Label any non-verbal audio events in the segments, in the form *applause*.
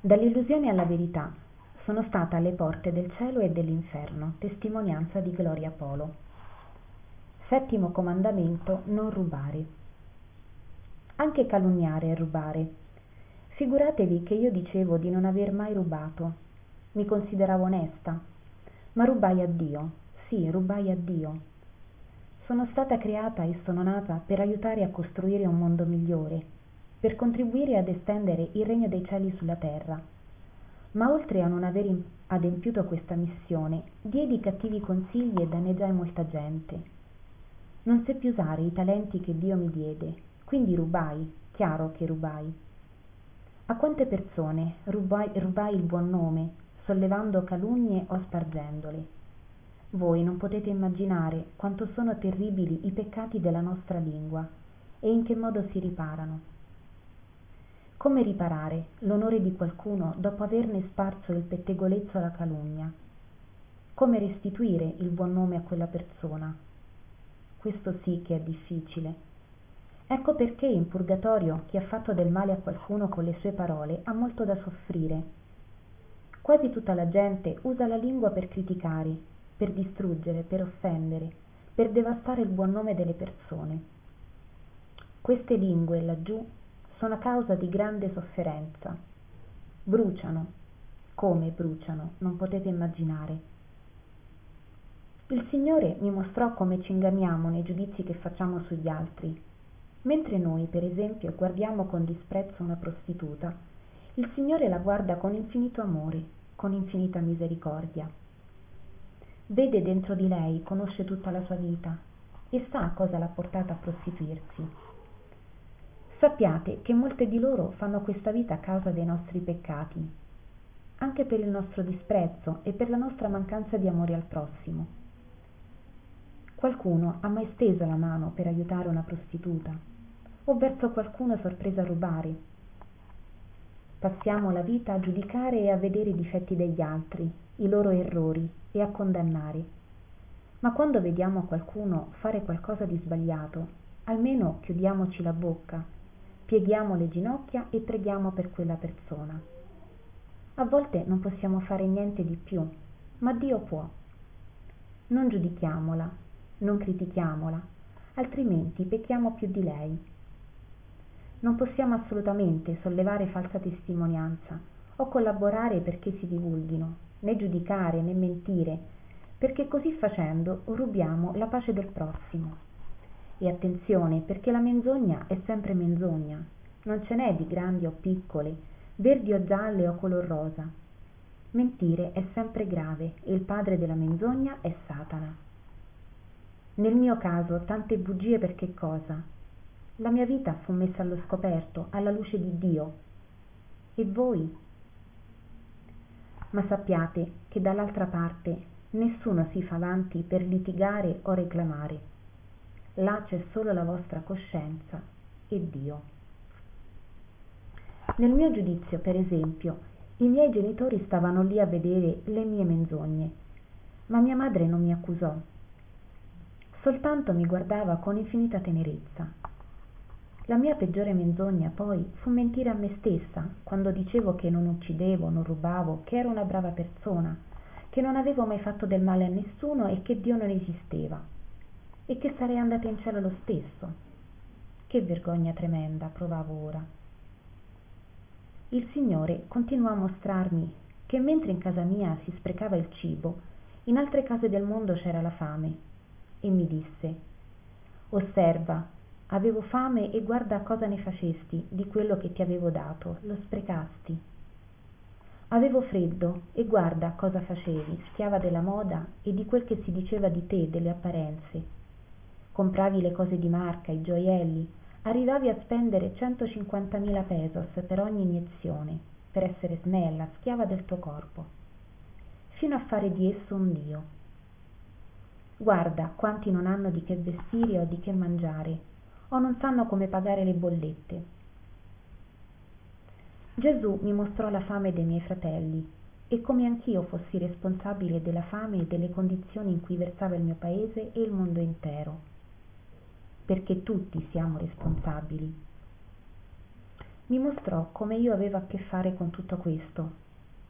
dall'illusione alla verità sono stata alle porte del cielo e dell'inferno testimonianza di Gloria Polo. Settimo comandamento non rubare. Anche calunniare è rubare. Figuratevi che io dicevo di non aver mai rubato. Mi consideravo onesta. Ma rubai a dio. Sì rubai a dio. Sono stata creata e sono nata per aiutare a costruire un mondo migliore per contribuire ad estendere il regno dei cieli sulla terra. Ma oltre a non aver adempiuto questa missione diedi cattivi consigli e danneggiai molta gente. Non seppi usare i talenti che dio mi diede quindi rubai chiaro che rubai. A quante persone rubai, rubai il buon nome sollevando calunnie o spargendole? Voi non potete immaginare quanto sono terribili i peccati della nostra lingua e in che modo si riparano come riparare l'onore di qualcuno dopo averne sparso il pettegolezzo alla calunnia? Come restituire il buon nome a quella persona? Questo sì che è difficile. Ecco perché in purgatorio chi ha fatto del male a qualcuno con le sue parole ha molto da soffrire. Quasi tutta la gente usa la lingua per criticare per distruggere per offendere per devastare il buon nome delle persone. Queste lingue laggiù sono causa di grande sofferenza. Bruciano. Come bruciano? Non potete immaginare. Il signore mi mostrò come ci inganniamo nei giudizi che facciamo sugli altri. Mentre noi per esempio guardiamo con disprezzo una prostituta il signore la guarda con infinito amore con infinita misericordia. Vede dentro di lei conosce tutta la sua vita e sa cosa l'ha portata a prostituirsi sappiate che molte di loro fanno questa vita a causa dei nostri peccati anche per il nostro disprezzo e per la nostra mancanza di amore al prossimo. Qualcuno ha mai steso la mano per aiutare una prostituta o verso qualcuno sorpreso a rubare. Passiamo la vita a giudicare e a vedere i difetti degli altri i loro errori e a condannare. Ma quando vediamo qualcuno fare qualcosa di sbagliato almeno chiudiamoci la bocca pieghiamo le ginocchia e preghiamo per quella persona. A volte non possiamo fare niente di più ma dio può. Non giudichiamola non critichiamola altrimenti pecchiamo più di lei. Non possiamo assolutamente sollevare falsa testimonianza o collaborare perché si divulghino né giudicare né mentire perché così facendo rubiamo la pace del prossimo e attenzione perché la menzogna è sempre menzogna. Non ce n'è di grandi o piccole verdi o gialle o color rosa. Mentire è sempre grave e il padre della menzogna è satana. Nel mio caso tante bugie per che cosa? La mia vita fu messa allo scoperto alla luce di dio. E voi? Ma sappiate che dall'altra parte nessuno si fa avanti per litigare o reclamare là c'è solo la vostra coscienza e dio. Nel mio giudizio per esempio i miei genitori stavano lì a vedere le mie menzogne ma mia madre non mi accusò. Soltanto mi guardava con infinita tenerezza. La mia peggiore menzogna poi fu mentire a me stessa quando dicevo che non uccidevo non rubavo che ero una brava persona che non avevo mai fatto del male a nessuno e che dio non esisteva e che sarei andata in cielo lo stesso. Che vergogna tremenda provavo ora. Il signore continuò a mostrarmi che mentre in casa mia si sprecava il cibo in altre case del mondo c'era la fame e mi disse osserva avevo fame e guarda cosa ne facesti di quello che ti avevo dato lo sprecasti. Avevo freddo e guarda cosa facevi schiava della moda e di quel che si diceva di te delle apparenze compravi le cose di marca i gioielli arrivavi a spendere centocinquantamila pesos per ogni iniezione per essere snella schiava del tuo corpo. Fino a fare di esso un dio. Guarda quanti non hanno di che vestire o di che mangiare o non sanno come pagare le bollette. Gesù mi mostrò la fame dei miei fratelli e come anch'io fossi responsabile della fame e delle condizioni in cui versava il mio paese e il mondo intero perché tutti siamo responsabili mi mostrò come io avevo a che fare con tutto questo,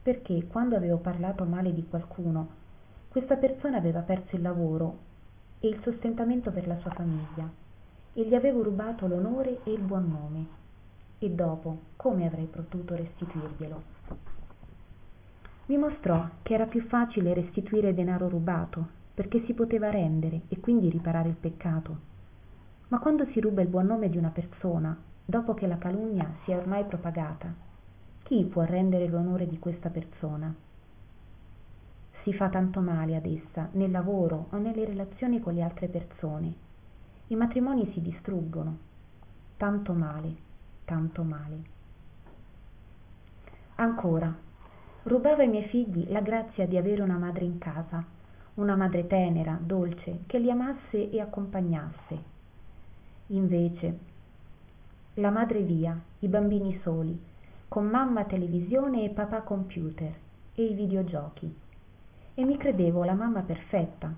perché quando avevo parlato male di qualcuno, questa persona aveva perso il lavoro e il sostentamento per la sua famiglia e gli avevo rubato l'onore e il buon nome. E dopo, come avrei potuto restituirglielo? Mi mostrò che era più facile restituire denaro rubato, perché si poteva rendere e quindi riparare il peccato. Ma quando si ruba il buon nome di una persona, dopo che la calunnia si è ormai propagata, chi può rendere l'onore di questa persona? Si fa tanto male ad essa, nel lavoro o nelle relazioni con le altre persone. I matrimoni si distruggono. Tanto male, tanto male. Ancora, rubava ai miei figli la grazia di avere una madre in casa, una madre tenera, dolce, che li amasse e accompagnasse. Invece, la madre via, i bambini soli, con mamma televisione e papà computer e i videogiochi. E mi credevo la mamma perfetta.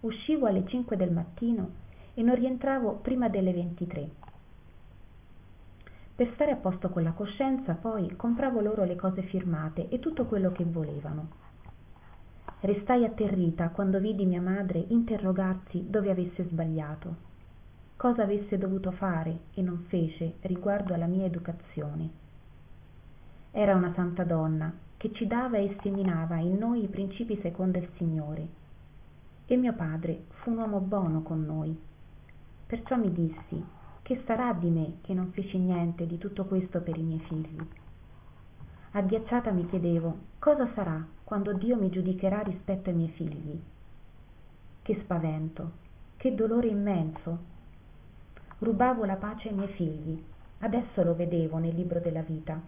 Uscivo alle 5 del mattino e non rientravo prima delle 23 per stare a posto con la coscienza, poi, compravo loro le cose firmate e tutto quello che volevano. Restai atterrita quando vidi mia madre interrogarsi dove avesse sbagliato, cosa avesse dovuto fare e non fece riguardo alla mia educazione. Era una santa donna che ci dava e seminava in noi i principi secondo il Signore. E mio padre fu un uomo buono con noi. Perciò mi dissi, che sarà di me che non feci niente di tutto questo per i miei figli? Agghiacciata mi chiedevo cosa sarà quando Dio mi giudicherà rispetto ai miei figli. Che spavento, che dolore immenso. Rubavo la pace ai miei figli, adesso lo vedevo nel libro della vita.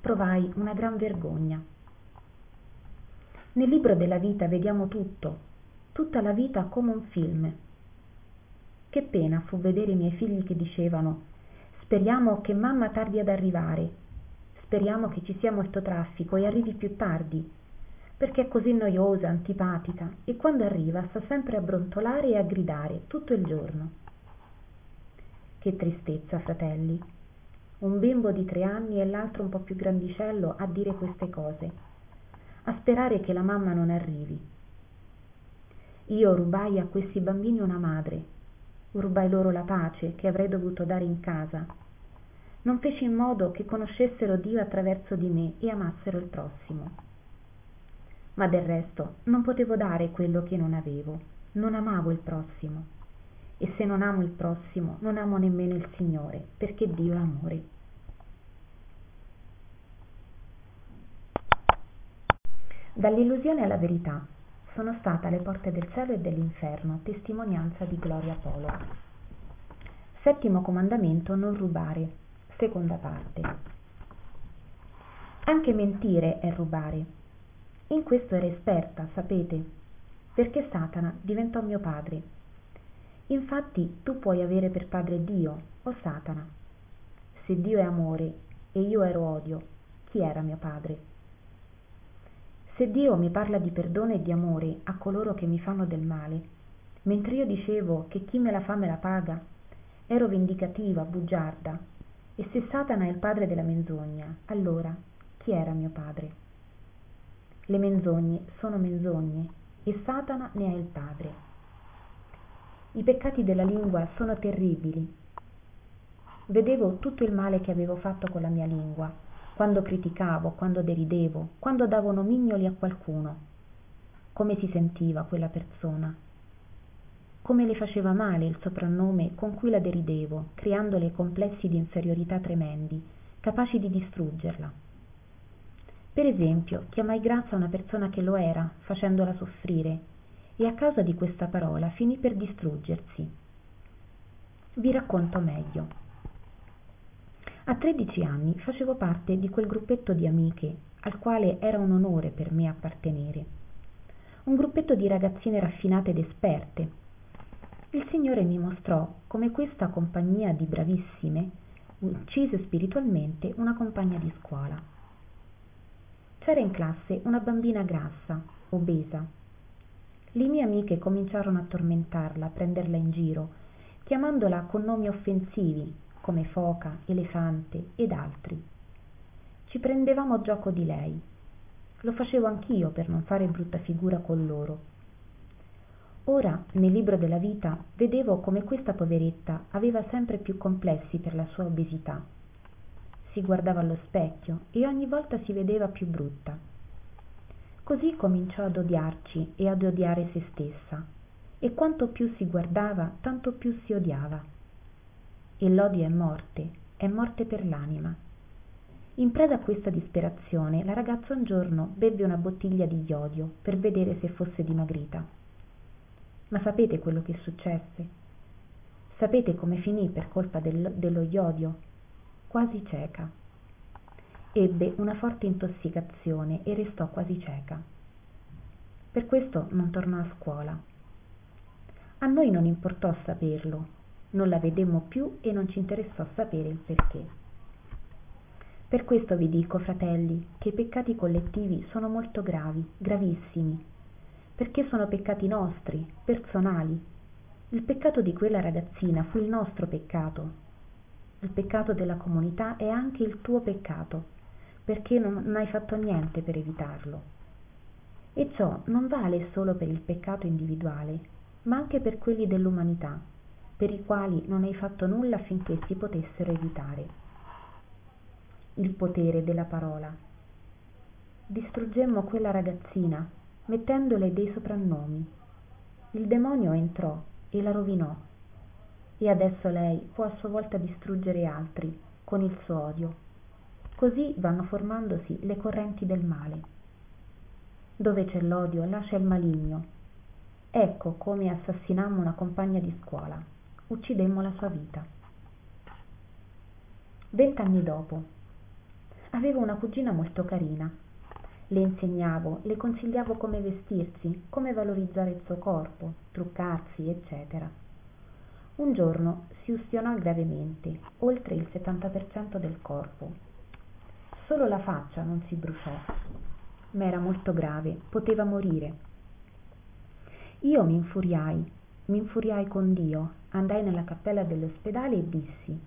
Provai una gran vergogna. Nel libro della vita vediamo tutto, tutta la vita come un film che pena fu vedere i miei figli che dicevano speriamo che mamma tardi ad arrivare, speriamo che ci sia molto traffico e arrivi più tardi, perché è così noiosa, antipatica e quando arriva sta sempre a brontolare e a gridare tutto il giorno. Che tristezza, fratelli. Un bimbo di tre anni e l'altro un po' più grandicello a dire queste cose, a sperare che la mamma non arrivi. Io rubai a questi bambini una madre rubai loro la pace che avrei dovuto dare in casa. Non feci in modo che conoscessero Dio attraverso di me e amassero il prossimo. Ma del resto non potevo dare quello che non avevo, non amavo il prossimo. E se non amo il prossimo, non amo nemmeno il Signore, perché Dio è amore. Dall'illusione alla verità sono stata alle porte del cielo e dell'inferno, testimonianza di Gloria Polo. Settimo comandamento, non rubare. Seconda parte. Anche mentire è rubare. In questo ero esperta, sapete, perché Satana diventò mio padre. Infatti tu puoi avere per padre Dio o Satana. Se Dio è amore e io ero odio, chi era mio padre? Se Dio mi parla di perdono e di amore a coloro che mi fanno del male, mentre io dicevo che chi me la fa me la paga, ero vendicativa, bugiarda, e se Satana è il padre della menzogna, allora chi era mio padre? Le menzogne sono menzogne e Satana ne è il padre. I peccati della lingua sono terribili. Vedevo tutto il male che avevo fatto con la mia lingua quando criticavo, quando deridevo, quando davo nomignoli a qualcuno. Come si sentiva quella persona? Come le faceva male il soprannome con cui la deridevo, creandole complessi di inferiorità tremendi, capaci di distruggerla. Per esempio, chiamai grazia una persona che lo era, facendola soffrire, e a causa di questa parola finì per distruggersi. Vi racconto meglio. A tredici anni facevo parte di quel gruppetto di amiche al quale era un onore per me appartenere. Un gruppetto di ragazzine raffinate ed esperte. Il Signore mi mostrò come questa compagnia di bravissime uccise spiritualmente una compagna di scuola. C'era in classe una bambina grassa, obesa. Le mie amiche cominciarono a tormentarla, a prenderla in giro, chiamandola con nomi offensivi come foca, elefante ed altri. Ci prendevamo gioco di lei. Lo facevo anch'io per non fare brutta figura con loro. Ora, nel libro della vita, vedevo come questa poveretta aveva sempre più complessi per la sua obesità. Si guardava allo specchio e ogni volta si vedeva più brutta. Così cominciò ad odiarci e ad odiare se stessa, e quanto più si guardava, tanto più si odiava. E l'odio è morte, è morte per l'anima. In preda a questa disperazione, la ragazza un giorno bevve una bottiglia di iodio per vedere se fosse dimagrita ma sapete quello che successe? Sapete come finì per colpa del, dello iodio? Quasi cieca. Ebbe una forte intossicazione e restò quasi cieca. Per questo non tornò a scuola. A noi non importò saperlo, non la vedemmo più e non ci interessò sapere il perché. Per questo vi dico, fratelli, che i peccati collettivi sono molto gravi, gravissimi, perché sono peccati nostri, personali. Il peccato di quella ragazzina fu il nostro peccato. Il peccato della comunità è anche il tuo peccato, perché non hai fatto niente per evitarlo. E ciò non vale solo per il peccato individuale, ma anche per quelli dell'umanità, per i quali non hai fatto nulla affinché si potessero evitare. Il potere della parola. Distruggemmo quella ragazzina mettendole dei soprannomi. Il demonio entrò e la rovinò. E adesso lei può a sua volta distruggere altri con il suo odio. Così vanno formandosi le correnti del male. Dove c'è l'odio lascia il maligno. Ecco come assassinammo una compagna di scuola. Uccidemmo la sua vita. Vent'anni dopo. Avevo una cugina molto carina le insegnavo, le consigliavo come vestirsi, come valorizzare il suo corpo, truccarsi, eccetera. Un giorno si ustionò gravemente, oltre il 70% del corpo. Solo la faccia non si bruciò, ma era molto grave, poteva morire. Io mi infuriai, mi infuriai con Dio, andai nella cappella dell'ospedale e dissi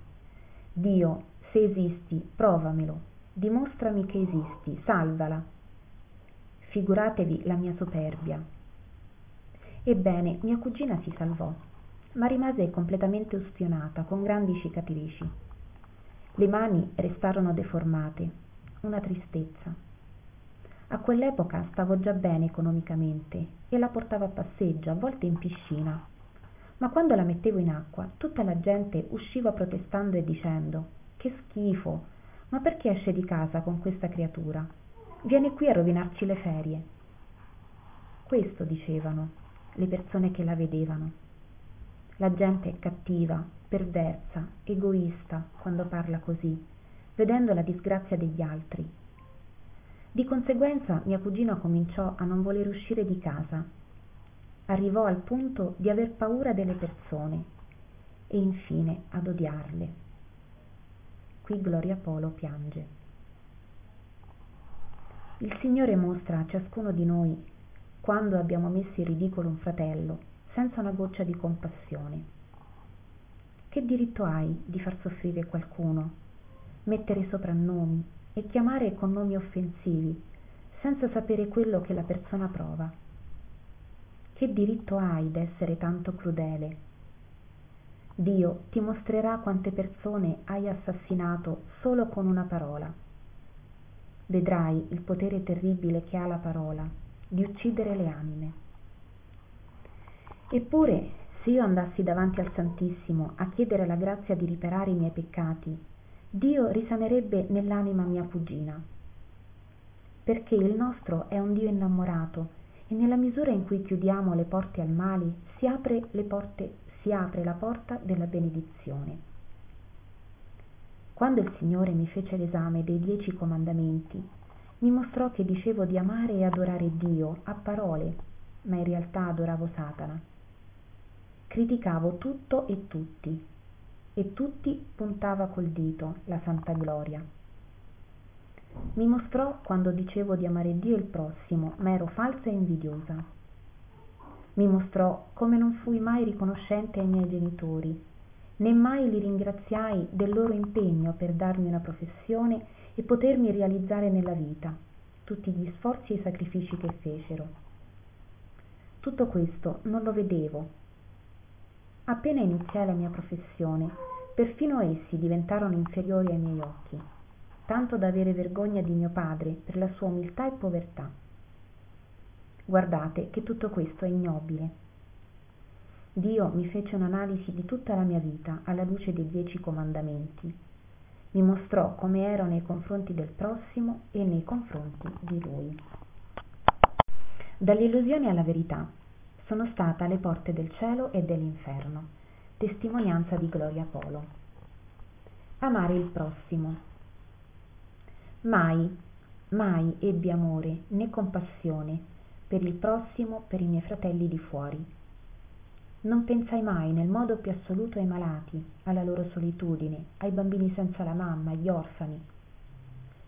Dio, se esisti, provamelo, dimostrami che esisti, salvala figuratevi la mia superbia. Ebbene, mia cugina si salvò, ma rimase completamente ustionata, con grandi cicatrici. Le mani restarono deformate, una tristezza. A quell'epoca stavo già bene economicamente e la portavo a passeggio, a volte in piscina. Ma quando la mettevo in acqua, tutta la gente usciva protestando e dicendo Che schifo! Ma perché esce di casa con questa creatura? Viene qui a rovinarci le ferie. Questo dicevano le persone che la vedevano. La gente è cattiva, perversa, egoista quando parla così, vedendo la disgrazia degli altri. Di conseguenza mia cugina cominciò a non voler uscire di casa. Arrivò al punto di aver paura delle persone e infine ad odiarle. Qui Gloria Polo piange. Il Signore mostra a ciascuno di noi quando abbiamo messo in ridicolo un fratello senza una goccia di compassione. Che diritto hai di far soffrire qualcuno, mettere soprannomi e chiamare con nomi offensivi senza sapere quello che la persona prova? Che diritto hai d'essere tanto crudele? Dio ti mostrerà quante persone hai assassinato solo con una parola vedrai il potere terribile che ha la parola di uccidere le anime. Eppure, se io andassi davanti al Santissimo a chiedere la grazia di riparare i miei peccati, Dio risanerebbe nell'anima mia cugina. Perché il nostro è un Dio innamorato e nella misura in cui chiudiamo le porte al male si apre, porte, si apre la porta della benedizione. Quando il Signore mi fece l'esame dei dieci comandamenti, mi mostrò che dicevo di amare e adorare Dio a parole, ma in realtà adoravo Satana. Criticavo tutto e tutti, e tutti puntava col dito la santa gloria. Mi mostrò quando dicevo di amare Dio il prossimo, ma ero falsa e invidiosa. Mi mostrò come non fui mai riconoscente ai miei genitori né mai li ringraziai del loro impegno per darmi una professione e potermi realizzare nella vita, tutti gli sforzi e i sacrifici che fecero. Tutto questo non lo vedevo. Appena iniziai la mia professione, perfino essi diventarono inferiori ai miei occhi, tanto da avere vergogna di mio padre per la sua umiltà e povertà. Guardate che tutto questo è ignobile. Dio mi fece un'analisi di tutta la mia vita alla luce dei dieci comandamenti. Mi mostrò come ero nei confronti del prossimo e nei confronti di Lui. Dall'illusione alla verità sono stata alle porte del cielo e dell'inferno testimonianza di Gloria Polo. Amare il prossimo. Mai, mai ebbi amore né compassione per il prossimo, per i miei fratelli di fuori. Non pensai mai nel modo più assoluto ai malati, alla loro solitudine, ai bambini senza la mamma, agli orfani.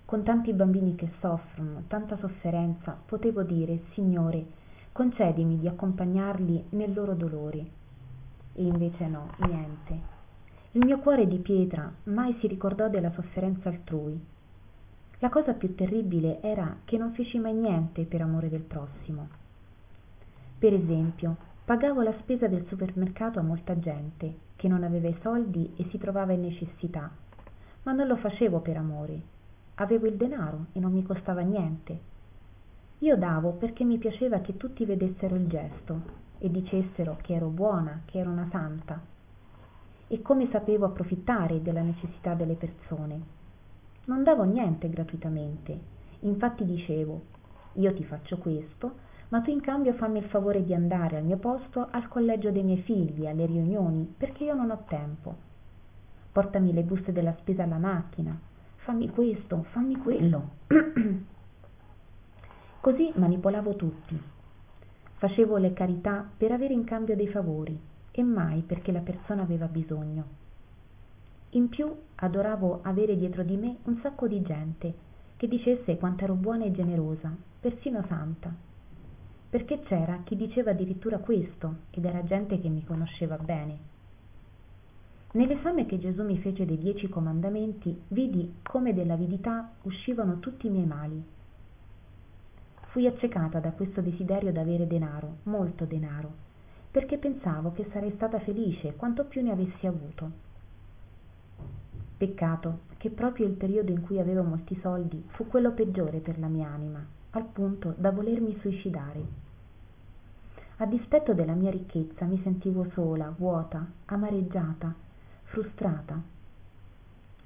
Con tanti bambini che soffrono, tanta sofferenza, potevo dire, Signore, concedimi di accompagnarli nel loro dolore e invece no, niente. Il mio cuore di pietra mai si ricordò della sofferenza altrui. La cosa più terribile era che non feci mai niente per amore del prossimo. Per esempio, pagavo la spesa del supermercato a molta gente che non aveva i soldi e si trovava in necessità, ma non lo facevo per amore. Avevo il denaro e non mi costava niente. Io davo perché mi piaceva che tutti vedessero il gesto e dicessero che ero buona, che ero una santa. E come sapevo approfittare della necessità delle persone. Non davo niente gratuitamente, infatti dicevo, io ti faccio questo, ma tu in cambio fammi il favore di andare al mio posto al collegio dei miei figli, alle riunioni, perché io non ho tempo. Portami le buste della spesa alla macchina, fammi questo, fammi quello. *clears throat* Così manipolavo tutti facevo le carità per avere in cambio dei favori e mai perché la persona aveva bisogno. In più adoravo avere dietro di me un sacco di gente che dicesse quanto ero buona e generosa, persino santa. Perché c'era chi diceva addirittura questo ed era gente che mi conosceva bene. Nell'esame che Gesù mi fece dei dieci comandamenti vidi come dell'avidità uscivano tutti i miei mali Fui accecata da questo desiderio d'avere denaro, molto denaro, perché pensavo che sarei stata felice quanto più ne avessi avuto. Peccato che proprio il periodo in cui avevo molti soldi fu quello peggiore per la mia anima, al punto da volermi suicidare. A dispetto della mia ricchezza mi sentivo sola, vuota, amareggiata, frustrata.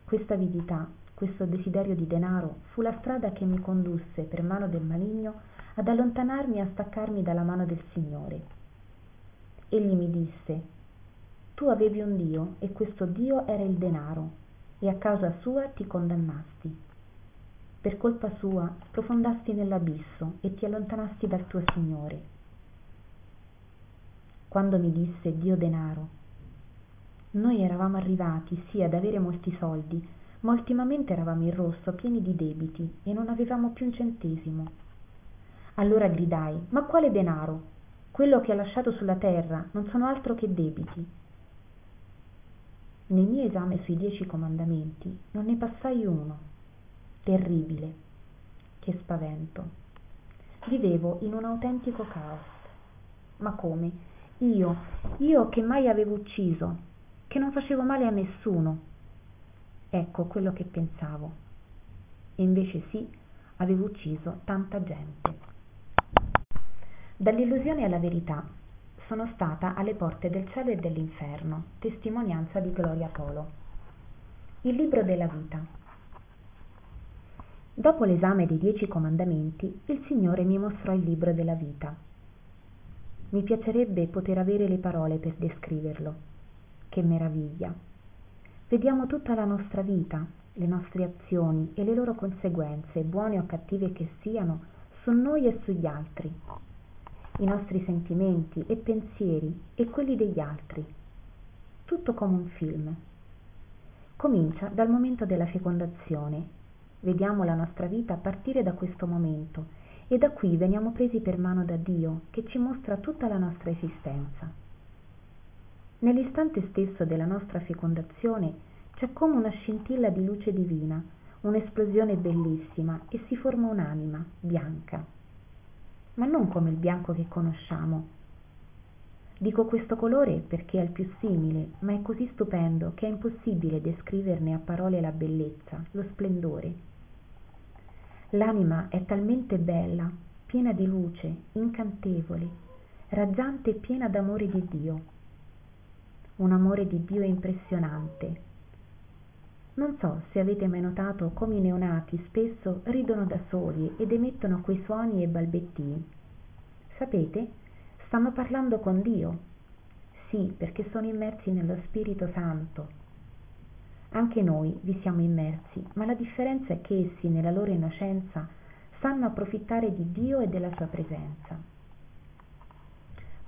Questa avidità questo desiderio di denaro fu la strada che mi condusse per mano del maligno ad allontanarmi e a staccarmi dalla mano del Signore. Egli mi disse, tu avevi un Dio e questo Dio era il denaro e a causa sua ti condannasti. Per colpa sua sprofondasti nell'abisso e ti allontanasti dal tuo Signore. Quando mi disse Dio denaro, noi eravamo arrivati sì ad avere molti soldi, ma ultimamente eravamo in rosso pieni di debiti e non avevamo più un centesimo. Allora gridai ma quale denaro? Quello che ha lasciato sulla terra non sono altro che debiti. Nel mio esame sui dieci comandamenti non ne passai uno. Terribile. Che spavento. Vivevo in un autentico caos. Ma come? Io io che mai avevo ucciso che non facevo male a nessuno ecco quello che pensavo. E invece sì avevo ucciso tanta gente. Dall'illusione alla verità sono stata alle porte del cielo e dell'inferno testimonianza di Gloria Polo. Il libro della vita. Dopo l'esame dei dieci comandamenti il Signore mi mostrò il libro della vita. Mi piacerebbe poter avere le parole per descriverlo. Che meraviglia vediamo tutta la nostra vita, le nostre azioni e le loro conseguenze, buone o cattive che siano, su noi e sugli altri, i nostri sentimenti e pensieri e quelli degli altri, tutto come un film. Comincia dal momento della fecondazione. Vediamo la nostra vita a partire da questo momento e da qui veniamo presi per mano da Dio che ci mostra tutta la nostra esistenza. Nell'istante stesso della nostra fecondazione c'è come una scintilla di luce divina, un'esplosione bellissima e si forma un'anima bianca. Ma non come il bianco che conosciamo. Dico questo colore perché è il più simile, ma è così stupendo che è impossibile descriverne a parole la bellezza, lo splendore. L'anima è talmente bella, piena di luce, incantevole, raggiante e piena d'amore di Dio. Un amore di Dio impressionante. Non so se avete mai notato come i neonati spesso ridono da soli ed emettono quei suoni e balbettii. Sapete? Stanno parlando con Dio. Sì, perché sono immersi nello Spirito Santo. Anche noi vi siamo immersi, ma la differenza è che essi, nella loro innocenza, sanno approfittare di Dio e della sua presenza.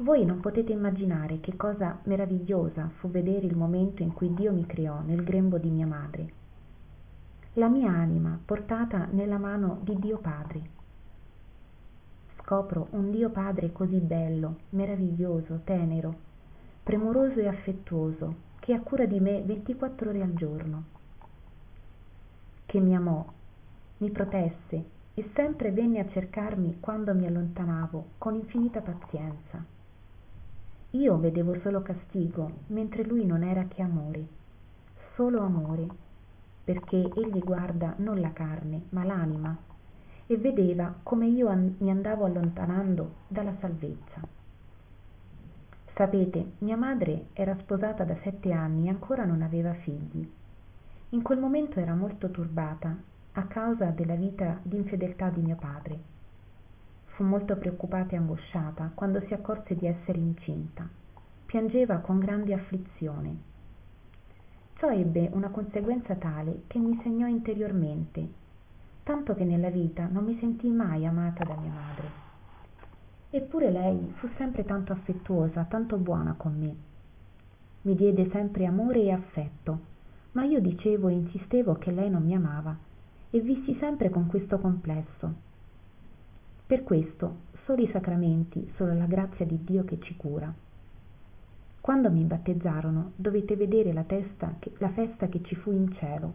Voi non potete immaginare che cosa meravigliosa fu vedere il momento in cui Dio mi creò nel grembo di mia madre. La mia anima portata nella mano di Dio Padre scopro un Dio Padre così bello, meraviglioso, tenero, premuroso e affettuoso, che ha cura di me 24 ore al giorno, che mi amò, mi protesse e sempre venne a cercarmi quando mi allontanavo con infinita pazienza. Io vedevo solo castigo, mentre lui non era che amore, solo amore, perché egli guarda non la carne, ma l'anima e vedeva come io mi andavo allontanando dalla salvezza. Sapete, mia madre era sposata da sette anni e ancora non aveva figli. In quel momento era molto turbata a causa della vita di infedeltà di mio padre. Fu molto preoccupata e angosciata quando si accorse di essere incinta. Piangeva con grande afflizione. Ciò ebbe una conseguenza tale che mi segnò interiormente tanto che nella vita non mi sentii mai amata da mia madre. Eppure lei fu sempre tanto affettuosa, tanto buona con me. Mi diede sempre amore e affetto, ma io dicevo e insistevo che lei non mi amava e vissi sempre con questo complesso. Per questo, solo i sacramenti, solo la grazia di Dio che ci cura. Quando mi battezzarono dovete vedere la, testa, la festa che ci fu in cielo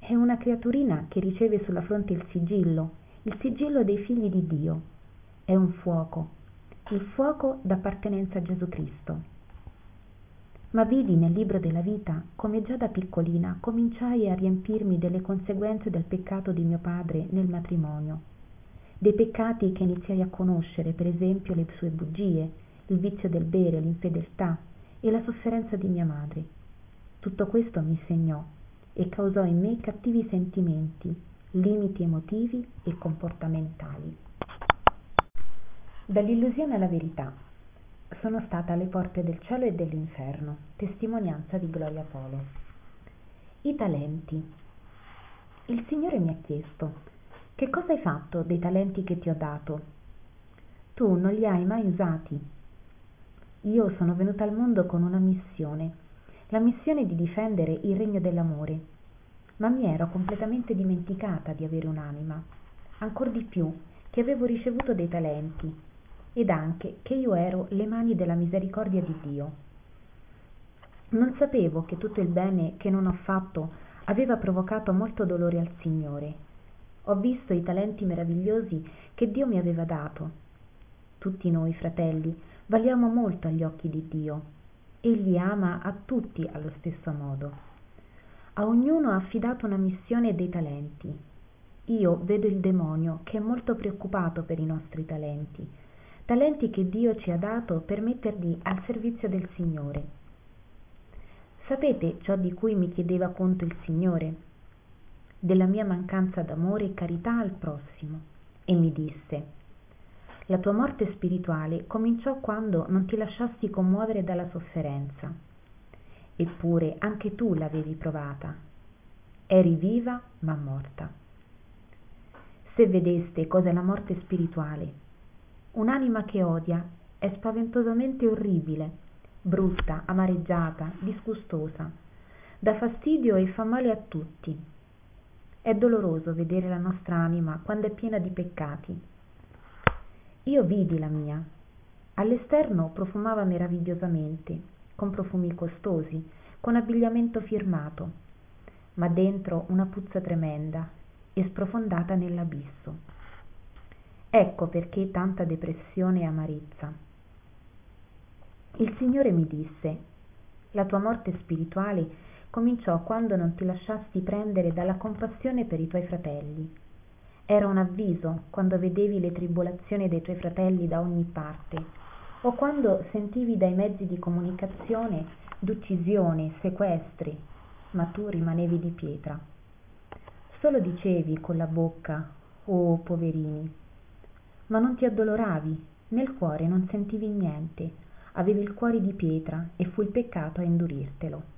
è una creaturina che riceve sulla fronte il sigillo, il sigillo dei figli di Dio. È un fuoco, il fuoco d'appartenenza a Gesù Cristo. Ma vidi nel libro della vita come già da piccolina cominciai a riempirmi delle conseguenze del peccato di mio padre nel matrimonio, dei peccati che iniziai a conoscere, per esempio le sue bugie, il vizio del bere, l'infedeltà e la sofferenza di mia madre. Tutto questo mi segnò e causò in me cattivi sentimenti, limiti emotivi e comportamentali. Dall'illusione alla verità. Sono stata alle porte del cielo e dell'inferno, testimonianza di Gloria Polo. I talenti. Il Signore mi ha chiesto, che cosa hai fatto dei talenti che ti ho dato? Tu non li hai mai usati. Io sono venuta al mondo con una missione la missione di difendere il regno dell'amore, ma mi ero completamente dimenticata di avere un'anima, ancor di più che avevo ricevuto dei talenti ed anche che io ero le mani della misericordia di Dio. Non sapevo che tutto il bene che non ho fatto aveva provocato molto dolore al Signore. Ho visto i talenti meravigliosi che Dio mi aveva dato. Tutti noi, fratelli, valiamo molto agli occhi di Dio egli ama a tutti allo stesso modo. A ognuno ha affidato una missione dei talenti. Io vedo il demonio che è molto preoccupato per i nostri talenti, talenti che Dio ci ha dato per metterli al servizio del Signore. Sapete ciò di cui mi chiedeva conto il Signore? Della mia mancanza d'amore e carità al prossimo. E mi disse, la tua morte spirituale cominciò quando non ti lasciasti commuovere dalla sofferenza. Eppure anche tu l'avevi provata. Eri viva ma morta. Se vedeste cos'è la morte spirituale, un'anima che odia è spaventosamente orribile, brutta, amareggiata, disgustosa, dà fastidio e fa male a tutti. È doloroso vedere la nostra anima quando è piena di peccati io vidi la mia all'esterno profumava meravigliosamente con profumi costosi, con abbigliamento firmato, ma dentro una puzza tremenda e sprofondata nell'abisso. Ecco perché tanta depressione e amarezza. Il Signore mi disse, la tua morte spirituale cominciò quando non ti lasciasti prendere dalla compassione per i tuoi fratelli. Era un avviso quando vedevi le tribolazioni dei tuoi fratelli da ogni parte o quando sentivi dai mezzi di comunicazione d'uccisioni sequestri ma tu rimanevi di pietra. Solo dicevi con la bocca oh poverini ma non ti addoloravi nel cuore non sentivi niente avevi il cuore di pietra e fu il peccato a indurirtelo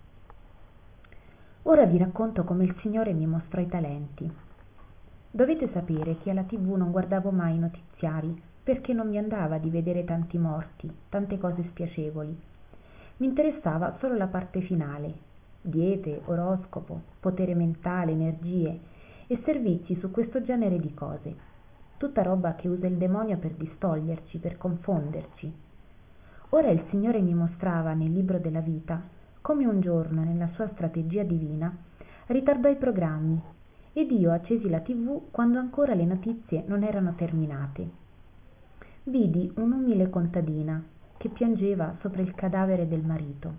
ora vi racconto come il signore mi mostrò i talenti. Dovete sapere che alla tv non guardavo mai i notiziari perché non mi andava di vedere tanti morti tante cose spiacevoli. Mi interessava solo la parte finale diete oroscopo potere mentale energie e servizi su questo genere di cose. Tutta roba che usa il demonio per distoglierci per confonderci. Ora il signore mi mostrava nel libro della vita come un giorno nella sua strategia divina ritardò i programmi ed io accesi la tv quando ancora le notizie non erano terminate. Vidi un'umile contadina che piangeva sopra il cadavere del marito.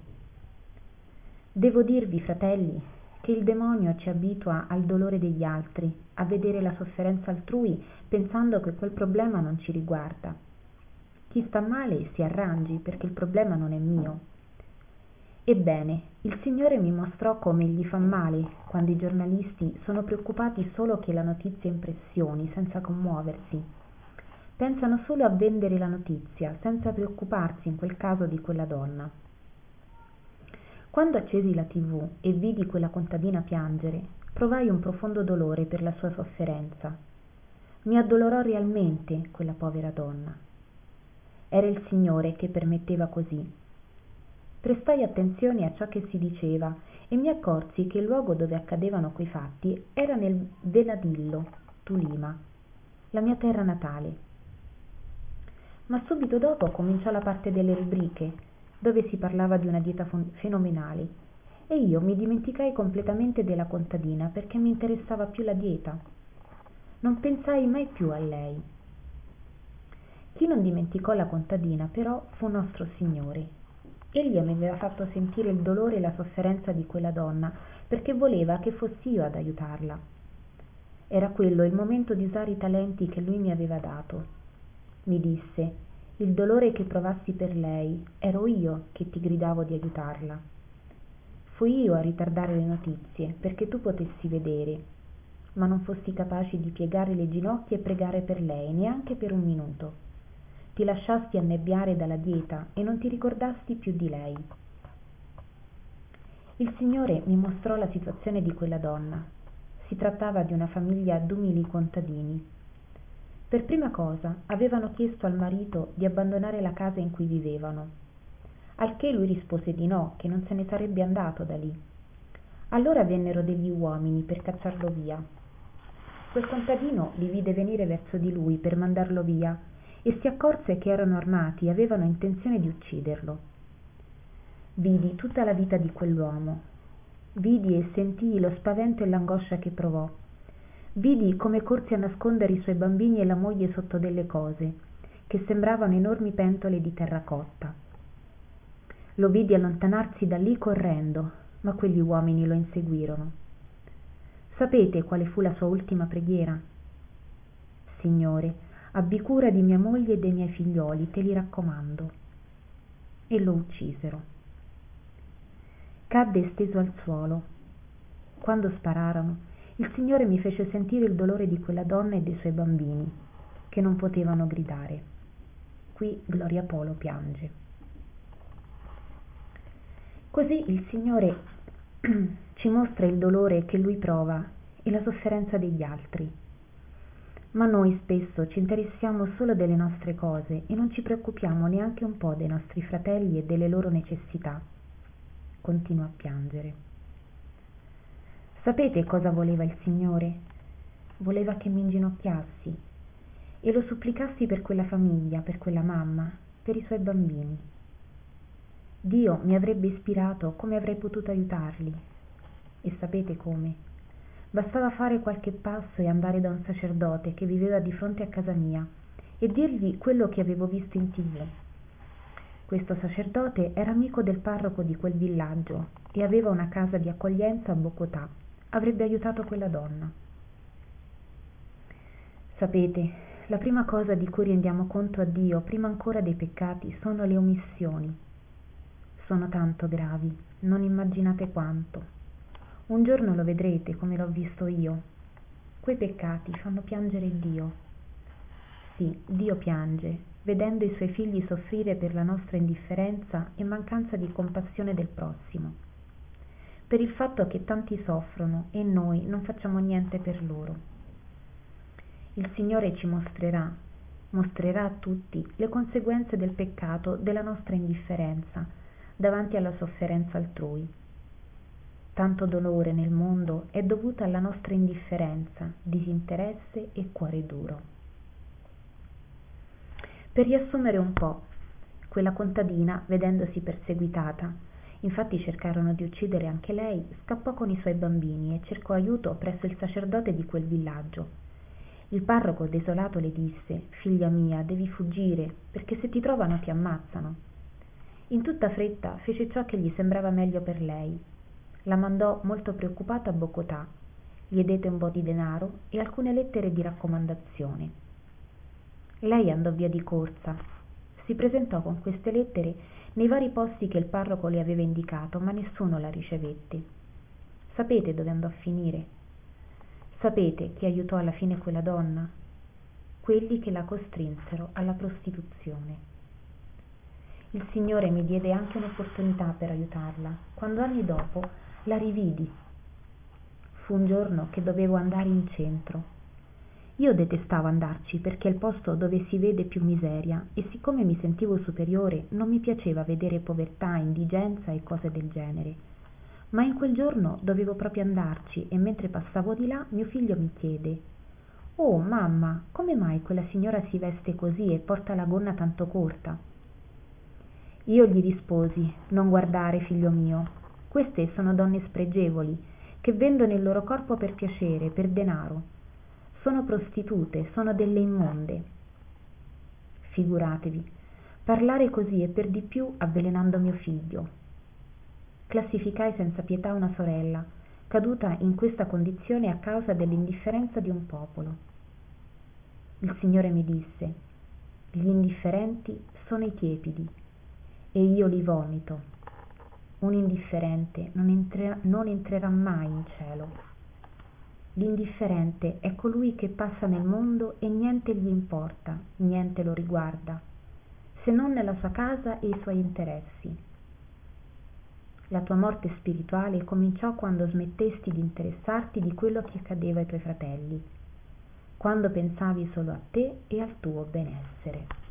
Devo dirvi fratelli che il demonio ci abitua al dolore degli altri a vedere la sofferenza altrui pensando che quel problema non ci riguarda. Chi sta male si arrangi perché il problema non è mio ebbene il signore mi mostrò come gli fa male quando i giornalisti sono preoccupati solo che la notizia impressioni senza commuoversi. Pensano solo a vendere la notizia senza preoccuparsi in quel caso di quella donna. Quando accesi la tv e vidi quella contadina piangere provai un profondo dolore per la sua sofferenza. Mi addolorò realmente quella povera donna. Era il signore che permetteva così prestai attenzione a ciò che si diceva e mi accorsi che il luogo dove accadevano quei fatti era nel venadillo tulima la mia terra natale. Ma subito dopo cominciò la parte delle rubriche dove si parlava di una dieta fenomenale e io mi dimenticai completamente della contadina perché mi interessava più la dieta. Non pensai mai più a lei. Chi non dimenticò la contadina però fu nostro signore egli mi aveva fatto sentire il dolore e la sofferenza di quella donna perché voleva che fossi io ad aiutarla. Era quello il momento di usare i talenti che lui mi aveva dato. Mi disse il dolore che provassi per lei ero io che ti gridavo di aiutarla. Fui io a ritardare le notizie perché tu potessi vedere ma non fossi capace di piegare le ginocchia e pregare per lei neanche per un minuto ti lasciasti annebbiare dalla dieta e non ti ricordasti più di lei. Il signore mi mostrò la situazione di quella donna. Si trattava di una famiglia d'umili contadini. Per prima cosa avevano chiesto al marito di abbandonare la casa in cui vivevano al che lui rispose di no che non se ne sarebbe andato da lì. Allora vennero degli uomini per cacciarlo via. Quel contadino li vide venire verso di lui per mandarlo via e si accorse che erano armati e avevano intenzione di ucciderlo. Vidi tutta la vita di quell'uomo. Vidi e sentii lo spavento e l'angoscia che provò. Vidi come corse a nascondere i suoi bambini e la moglie sotto delle cose che sembravano enormi pentole di terracotta. Lo vidi allontanarsi da lì correndo ma quegli uomini lo inseguirono. Sapete quale fu la sua ultima preghiera? Signore abbi cura di mia moglie e dei miei figlioli te li raccomando. E lo uccisero. Cadde steso al suolo. Quando spararono il signore mi fece sentire il dolore di quella donna e dei suoi bambini che non potevano gridare. Qui gloria polo piange. Così il signore *clears throat* ci mostra il dolore che lui prova e la sofferenza degli altri ma noi spesso ci interessiamo solo delle nostre cose e non ci preoccupiamo neanche un po dei nostri fratelli e delle loro necessità continua a piangere sapete cosa voleva il signore voleva che mi inginocchiassi e lo supplicassi per quella famiglia per quella mamma per i suoi bambini Dio mi avrebbe ispirato come avrei potuto aiutarli. E sapete come? Bastava fare qualche passo e andare da un sacerdote che viveva di fronte a casa mia e dirgli quello che avevo visto in tv. Questo sacerdote era amico del parroco di quel villaggio e aveva una casa di accoglienza a Bogotà. Avrebbe aiutato quella donna. Sapete, la prima cosa di cui rendiamo conto a Dio, prima ancora dei peccati, sono le omissioni. Sono tanto gravi, non immaginate quanto. Un giorno lo vedrete come l'ho visto io. Quei peccati fanno piangere Dio. Sì, Dio piange, vedendo i suoi figli soffrire per la nostra indifferenza e mancanza di compassione del prossimo. Per il fatto che tanti soffrono e noi non facciamo niente per loro. Il Signore ci mostrerà, mostrerà a tutti le conseguenze del peccato della nostra indifferenza davanti alla sofferenza altrui tanto dolore nel mondo è dovuto alla nostra indifferenza, disinteresse e cuore duro. Per riassumere un po', quella contadina, vedendosi perseguitata, infatti cercarono di uccidere anche lei, scappò con i suoi bambini e cercò aiuto presso il sacerdote di quel villaggio. Il parroco desolato le disse, figlia mia, devi fuggire, perché se ti trovano ti ammazzano. In tutta fretta fece ciò che gli sembrava meglio per lei, la mandò molto preoccupata a Bogotà, gli diede un po' di denaro e alcune lettere di raccomandazione. Lei andò via di corsa, si presentò con queste lettere nei vari posti che il parroco le aveva indicato, ma nessuno la ricevette. Sapete dove andò a finire? Sapete chi aiutò alla fine quella donna? Quelli che la costrinsero alla prostituzione. Il Signore mi diede anche un'opportunità per aiutarla, quando anni dopo la rividi. Fu un giorno che dovevo andare in centro. Io detestavo andarci perché è il posto dove si vede più miseria e siccome mi sentivo superiore non mi piaceva vedere povertà, indigenza e cose del genere. Ma in quel giorno dovevo proprio andarci e mentre passavo di là mio figlio mi chiede Oh mamma, come mai quella signora si veste così e porta la gonna tanto corta? Io gli risposi Non guardare, figlio mio, queste sono donne spregevoli, che vendono il loro corpo per piacere, per denaro. Sono prostitute, sono delle immonde. Figuratevi, parlare così e per di più avvelenando mio figlio. Classificai senza pietà una sorella, caduta in questa condizione a causa dell'indifferenza di un popolo. Il Signore mi disse, gli indifferenti sono i tiepidi, e io li vomito un indifferente non, entre- non entrerà mai in cielo. L'indifferente è colui che passa nel mondo e niente gli importa, niente lo riguarda, se non nella sua casa e i suoi interessi. La tua morte spirituale cominciò quando smettesti di interessarti di quello che accadeva ai tuoi fratelli, quando pensavi solo a te e al tuo benessere.